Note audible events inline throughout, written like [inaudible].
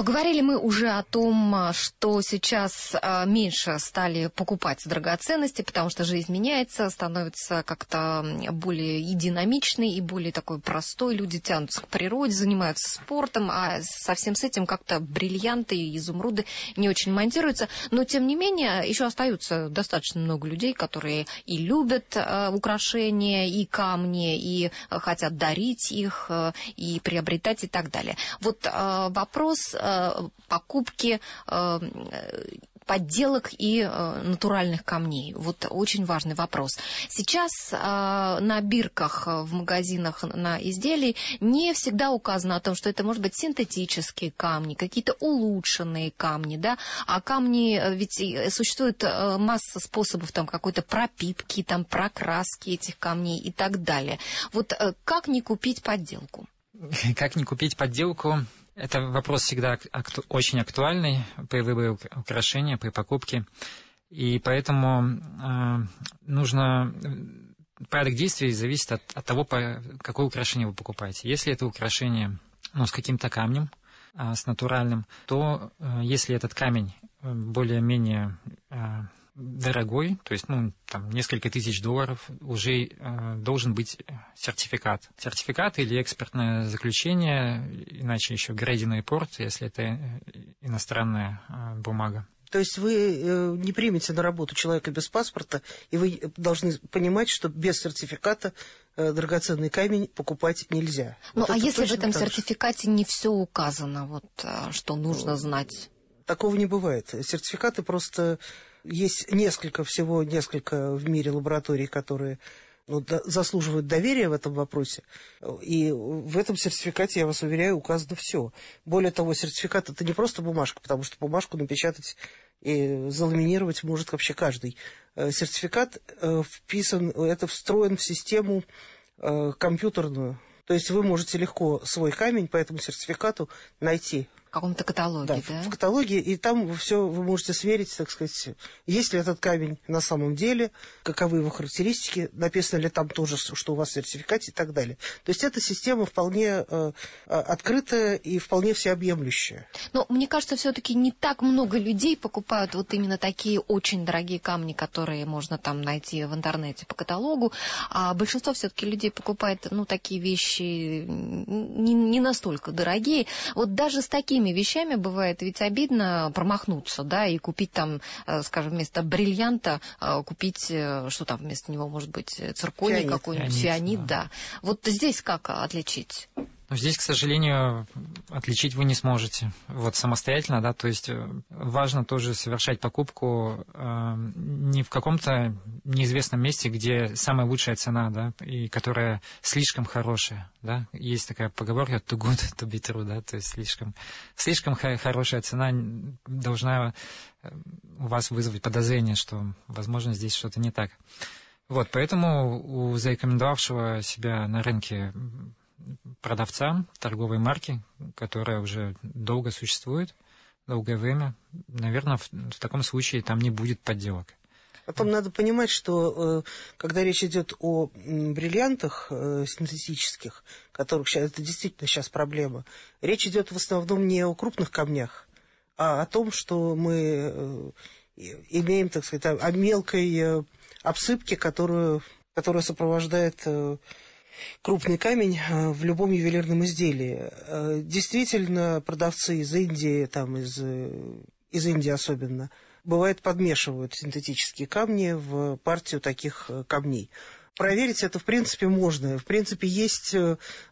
Поговорили мы уже о том, что сейчас а, меньше стали покупать драгоценности, потому что жизнь меняется, становится как-то более и динамичной, и более такой простой. Люди тянутся к природе, занимаются спортом, а совсем с этим как-то бриллианты и изумруды не очень монтируются. Но, тем не менее, еще остаются достаточно много людей, которые и любят а, украшения, и камни, и хотят дарить их, и приобретать и так далее. Вот а, вопрос покупки э, подделок и э, натуральных камней. Вот очень важный вопрос. Сейчас на бирках в магазинах на изделий не всегда указано о том, что это может быть синтетические камни, какие-то улучшенные камни, да, а камни, ведь существует масса способов там какой-то пропитки, там прокраски этих камней и так далее. Вот как не купить подделку? [laughs] Как не купить подделку? Это вопрос всегда акту- очень актуальный при выборе украшения, при покупке. И поэтому э, нужно... Порядок действий зависит от, от того, по, какое украшение вы покупаете. Если это украшение ну, с каким-то камнем, э, с натуральным, то э, если этот камень э, более-менее э, дорогой, то есть, ну, там, несколько тысяч долларов, уже э, должен быть сертификат. Сертификат или экспертное заключение, иначе еще грейдинг репорт, если это э, иностранная э, бумага. То есть вы э, не примете на работу человека без паспорта, и вы должны понимать, что без сертификата э, драгоценный камень покупать нельзя. Ну, вот а если в этом сертификате не все указано, вот что нужно знать? Такого не бывает. Сертификаты просто есть несколько, всего несколько в мире лабораторий, которые ну, да, заслуживают доверия в этом вопросе. И в этом сертификате, я вас уверяю, указано все. Более того, сертификат это не просто бумажка, потому что бумажку напечатать и заламинировать может вообще каждый. Э, сертификат э, вписан, это встроен в систему э, компьютерную. То есть вы можете легко свой камень по этому сертификату найти в каком-то каталоге, да, да? в каталоге, и там все вы можете сверить, так сказать, есть ли этот камень на самом деле, каковы его характеристики, написано ли там тоже, что у вас в сертификате и так далее. То есть эта система вполне э, открытая и вполне всеобъемлющая. Но мне кажется, все-таки не так много людей покупают вот именно такие очень дорогие камни, которые можно там найти в интернете по каталогу, а большинство все-таки людей покупает, ну, такие вещи не, не настолько дорогие. Вот даже с такими такими вещами бывает ведь обидно промахнуться, да, и купить там, э, скажем, вместо бриллианта э, купить, э, что там вместо него может быть, цирконий какой-нибудь, фианит да. да. Вот здесь как отличить? Здесь, к сожалению, отличить вы не сможете вот самостоятельно, да, то есть э, важно тоже совершать покупку э, не в каком-то неизвестном месте, где самая лучшая цена, да, и которая слишком хорошая, да. Есть такая поговорка too good to be true, да, то есть слишком, слишком хорошая цена должна э, у вас вызвать подозрение, что, возможно, здесь что-то не так. Вот, поэтому у зарекомендовавшего себя на рынке продавца торговой марки, которая уже долго существует, долгое время, наверное, в, в таком случае там не будет подделок. Потом надо понимать, что э, когда речь идет о бриллиантах э, синтетических, которых сейчас, это действительно сейчас проблема, речь идет в основном не о крупных камнях, а о том, что мы э, имеем, так сказать, о мелкой обсыпке, которую, которая сопровождает крупный камень э, в любом ювелирном изделии. Э, действительно, продавцы из Индии, там, из, э, из Индии особенно, бывает подмешивают синтетические камни в партию таких камней. Проверить это, в принципе, можно. В принципе, есть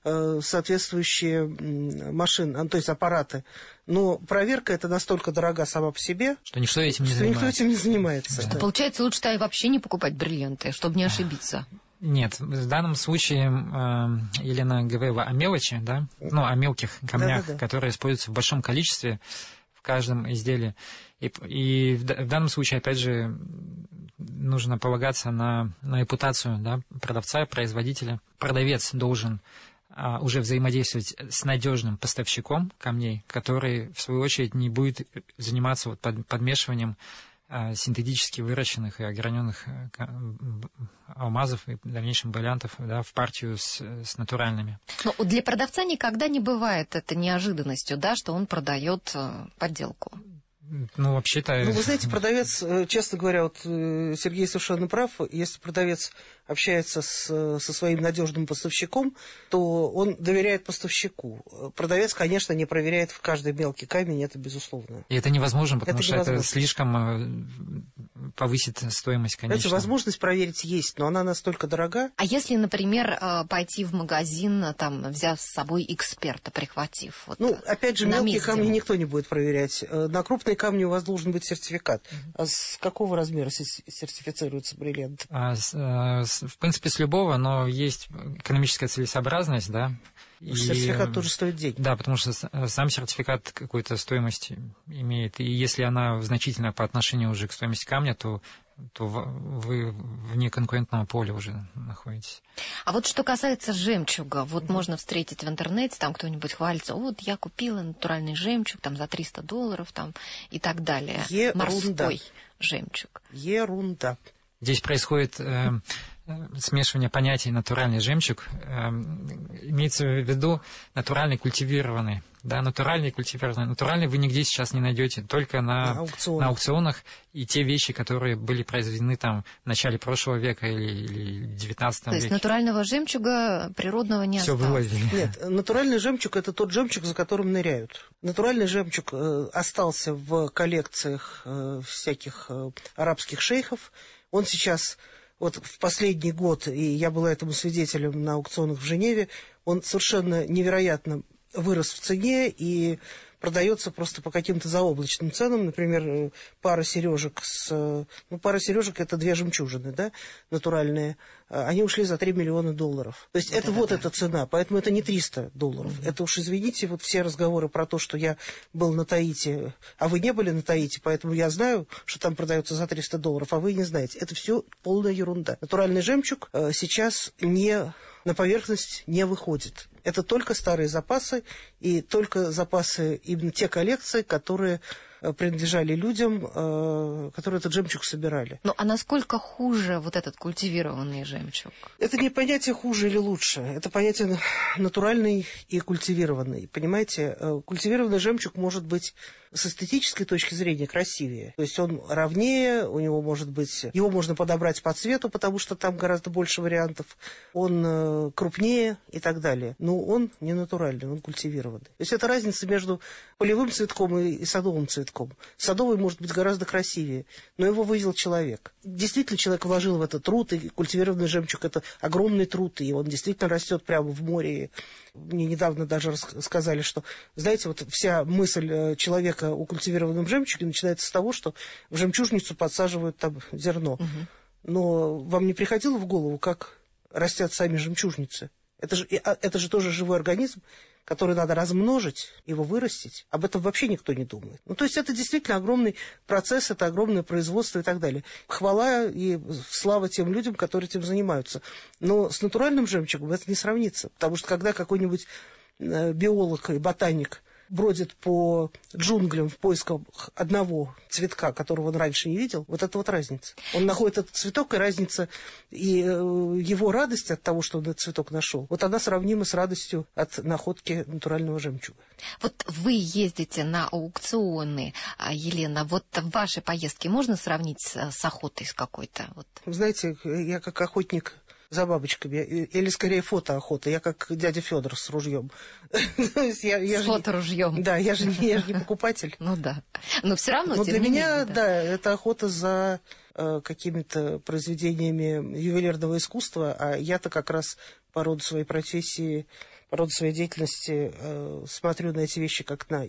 соответствующие машины, то есть аппараты. Но проверка это настолько дорога сама по себе, что никто этим не что занимается. Никто этим не занимается. Что, получается, лучше вообще не покупать бриллианты, чтобы не ошибиться. Нет, в данном случае э, Елена говорила о мелочи, да, ну, о мелких камнях, да, да, да. которые используются в большом количестве в каждом изделии. И, и в, в данном случае, опять же, нужно полагаться на, на репутацию да, продавца, производителя. Продавец должен а, уже взаимодействовать с надежным поставщиком камней, который, в свою очередь, не будет заниматься вот под, подмешиванием синтетически выращенных и ограненных э, алмазов и в дальнейшем бриллиантов да, в партию с, с натуральными. Но ну, для продавца никогда не бывает это неожиданностью, да, что он продает э, подделку. Ну, вообще-то... Ну, вы знаете, продавец, э, честно говоря, вот Сергей совершенно прав, если продавец общается с, со своим надежным поставщиком, то он доверяет поставщику. Продавец, конечно, не проверяет в каждый мелкий камень, это безусловно. И это невозможно, потому это что невозможно. это слишком э, повысит стоимость, конечно. Знаете, возможность проверить есть, но она настолько дорога. А если, например, э, пойти в магазин, там, взяв с собой эксперта, прихватив? Вот, ну, опять же, мелкие камни никто не будет проверять. Э, на крупные камни у вас должен быть сертификат. А с какого размера сертифицируется бриллиант? А, с, в принципе, с любого, но есть экономическая целесообразность, да. И, сертификат тоже стоит денег. Да, потому что сам сертификат какую-то стоимость имеет. И если она значительна по отношению уже к стоимости камня, то то вы вне конкурентного поля уже находитесь. А вот что касается жемчуга, вот можно встретить в интернете, там кто-нибудь хвалится, вот я купила натуральный жемчуг, там за 300 долларов, там и так далее. Ерунда. Морской жемчуг. Ерунда. Здесь происходит э, смешивание понятий натуральный жемчуг. Э, имеется в виду натуральный культивированный. Да, натуральный культивированный. Натуральный вы нигде сейчас не найдете, только на, на, аукционах. на аукционах. И те вещи, которые были произведены там в начале прошлого века или, или 19 веке. То есть натурального жемчуга природного не Все осталось. вывозили. Нет, натуральный жемчуг это тот жемчуг, за которым ныряют. Натуральный жемчуг э, остался в коллекциях э, всяких э, арабских шейхов он сейчас, вот в последний год, и я была этому свидетелем на аукционах в Женеве, он совершенно невероятно вырос в цене, и продается просто по каким-то заоблачным ценам. Например, э, пара сережек с... Э, ну, пара сережек это две жемчужины, да, натуральные. А, они ушли за 3 миллиона долларов. То есть это вот эта цена, поэтому это не 300 долларов. Mm-hmm. Это уж, извините, вот все разговоры про то, что я был на Таити, а вы не были на Таити, поэтому я знаю, что там продается за 300 долларов, а вы не знаете. Это все полная ерунда. Натуральный жемчуг э, сейчас не на поверхность не выходит. Это только старые запасы и только запасы, именно те коллекции, которые принадлежали людям, э, которые этот жемчуг собирали. Ну, а насколько хуже вот этот культивированный жемчуг? Это не понятие хуже или лучше. Это понятие натуральный и культивированный. Понимаете, э, культивированный жемчуг может быть с эстетической точки зрения красивее. То есть он ровнее, у него может быть... Его можно подобрать по цвету, потому что там гораздо больше вариантов. Он крупнее и так далее. Но он не натуральный, он культивированный. То есть это разница между полевым цветком и садовым цветком цветком. Садовый может быть гораздо красивее, но его вывел человек. Действительно, человек вложил в это труд, и культивированный жемчуг – это огромный труд, и он действительно растет прямо в море. Мне недавно даже сказали, что, знаете, вот вся мысль э, человека о культивированном жемчуге начинается с того, что в жемчужницу подсаживают там зерно. Угу. Но вам не приходило в голову, как растят сами жемчужницы? Это же, а, это же тоже живой организм, который надо размножить, его вырастить, об этом вообще никто не думает. Ну, то есть это действительно огромный процесс, это огромное производство и так далее. Хвала и слава тем людям, которые этим занимаются. Но с натуральным жемчугом это не сравнится, потому что когда какой-нибудь э, биолог и ботаник бродит по джунглям в поисках одного цветка, которого он раньше не видел, вот это вот разница. Он находит этот цветок, и разница, и э, его радость от того, что он этот цветок нашел, вот она сравнима с радостью от находки натурального жемчуга. Вот вы ездите на аукционы, а, Елена, вот ваши поездки можно сравнить с, с охотой какой-то? Вот. Знаете, я как охотник за бабочками. Или скорее фотоохота. Я как дядя Федор с ружьем. [laughs] С фоторужьем. Да, я же не [laughs] покупатель. Ну да. Но все равно. Но для меня, да, это охота за э, какими-то произведениями ювелирного искусства, а я-то как раз по роду своей профессии по роду своей деятельности э, смотрю на эти вещи как на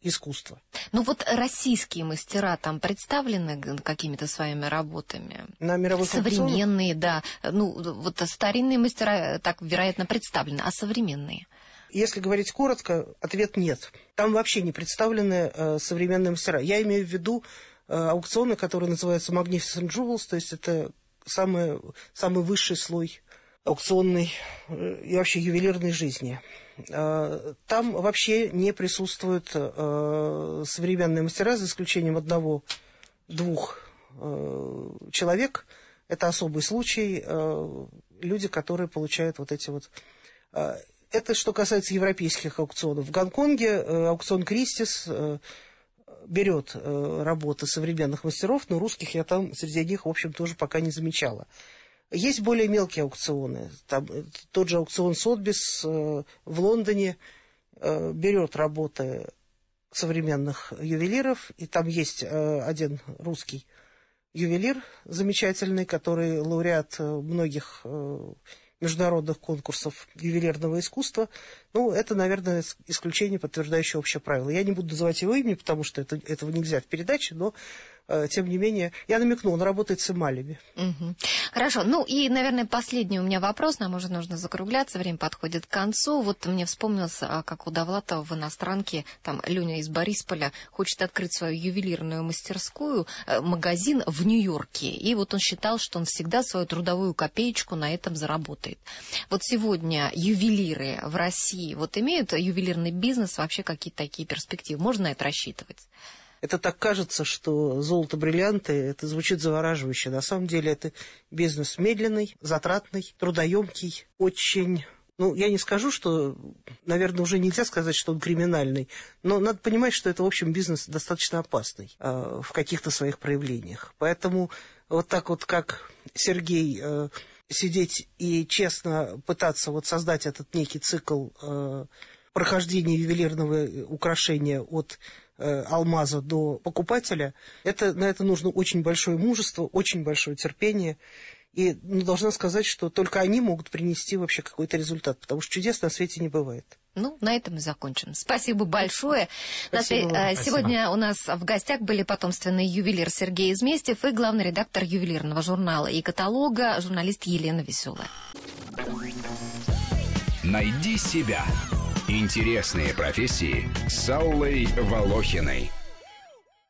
искусство. Ну вот российские мастера там представлены какими-то своими работами? На мировых Современные, да. Ну вот старинные мастера так, вероятно, представлены, а современные? Если говорить коротко, ответ нет. Там вообще не представлены э, современные мастера. Я имею в виду э, аукционы, которые называются Magnificent Jewels, то есть это самый, самый высший слой аукционной э, и вообще ювелирной жизни. Э, там вообще не присутствуют э, современные мастера, за исключением одного двух э, человек. Это особый случай. Люди, которые получают вот эти вот... Это что касается европейских аукционов. В Гонконге аукцион Кристис берет работы современных мастеров, но русских я там среди них, в общем, тоже пока не замечала. Есть более мелкие аукционы. Там, э, тот же аукцион Сотбис э, в Лондоне э, берет работы современных ювелиров, и там есть один русский ювелир замечательный, который лауреат многих международных конкурсов ювелирного искусства. Ну, это, наверное, исключение, подтверждающее общее правило. Я не буду называть его имя, потому что это, этого нельзя в передаче, но Э, тем не менее, я намекну, он работает с эмалями. Угу. Хорошо. Ну и, наверное, последний у меня вопрос, нам уже нужно закругляться, время подходит к концу. Вот мне вспомнилось, а, как у Довлатова в иностранке, там Люня из Борисполя хочет открыть свою ювелирную мастерскую, э, магазин в Нью-Йорке. И вот он считал, что он всегда свою трудовую копеечку на этом заработает. Вот сегодня ювелиры в России вот имеют ювелирный бизнес, вообще какие-то такие перспективы? Можно на это рассчитывать? Это так кажется, что золото, бриллианты, это звучит завораживающе. На самом деле это бизнес медленный, затратный, трудоемкий, очень ну, я не скажу, что, наверное, уже нельзя сказать, что он криминальный, но надо понимать, что это, в общем, бизнес достаточно опасный э, в каких-то своих проявлениях. Поэтому вот так вот, как Сергей э, сидеть и честно пытаться вот создать этот некий цикл э, прохождения ювелирного украшения от Э, алмаза до покупателя, это, на это нужно очень большое мужество, очень большое терпение. И ну, должна сказать, что только они могут принести вообще какой-то результат, потому что чудес на свете не бывает. Ну, на этом и закончим. Спасибо большое. Спасибо. Э, сегодня Спасибо. у нас в гостях были потомственный ювелир Сергей Изместьев и главный редактор ювелирного журнала и каталога, журналист Елена Веселая. Найди себя. Интересные профессии с Аллой Волохиной.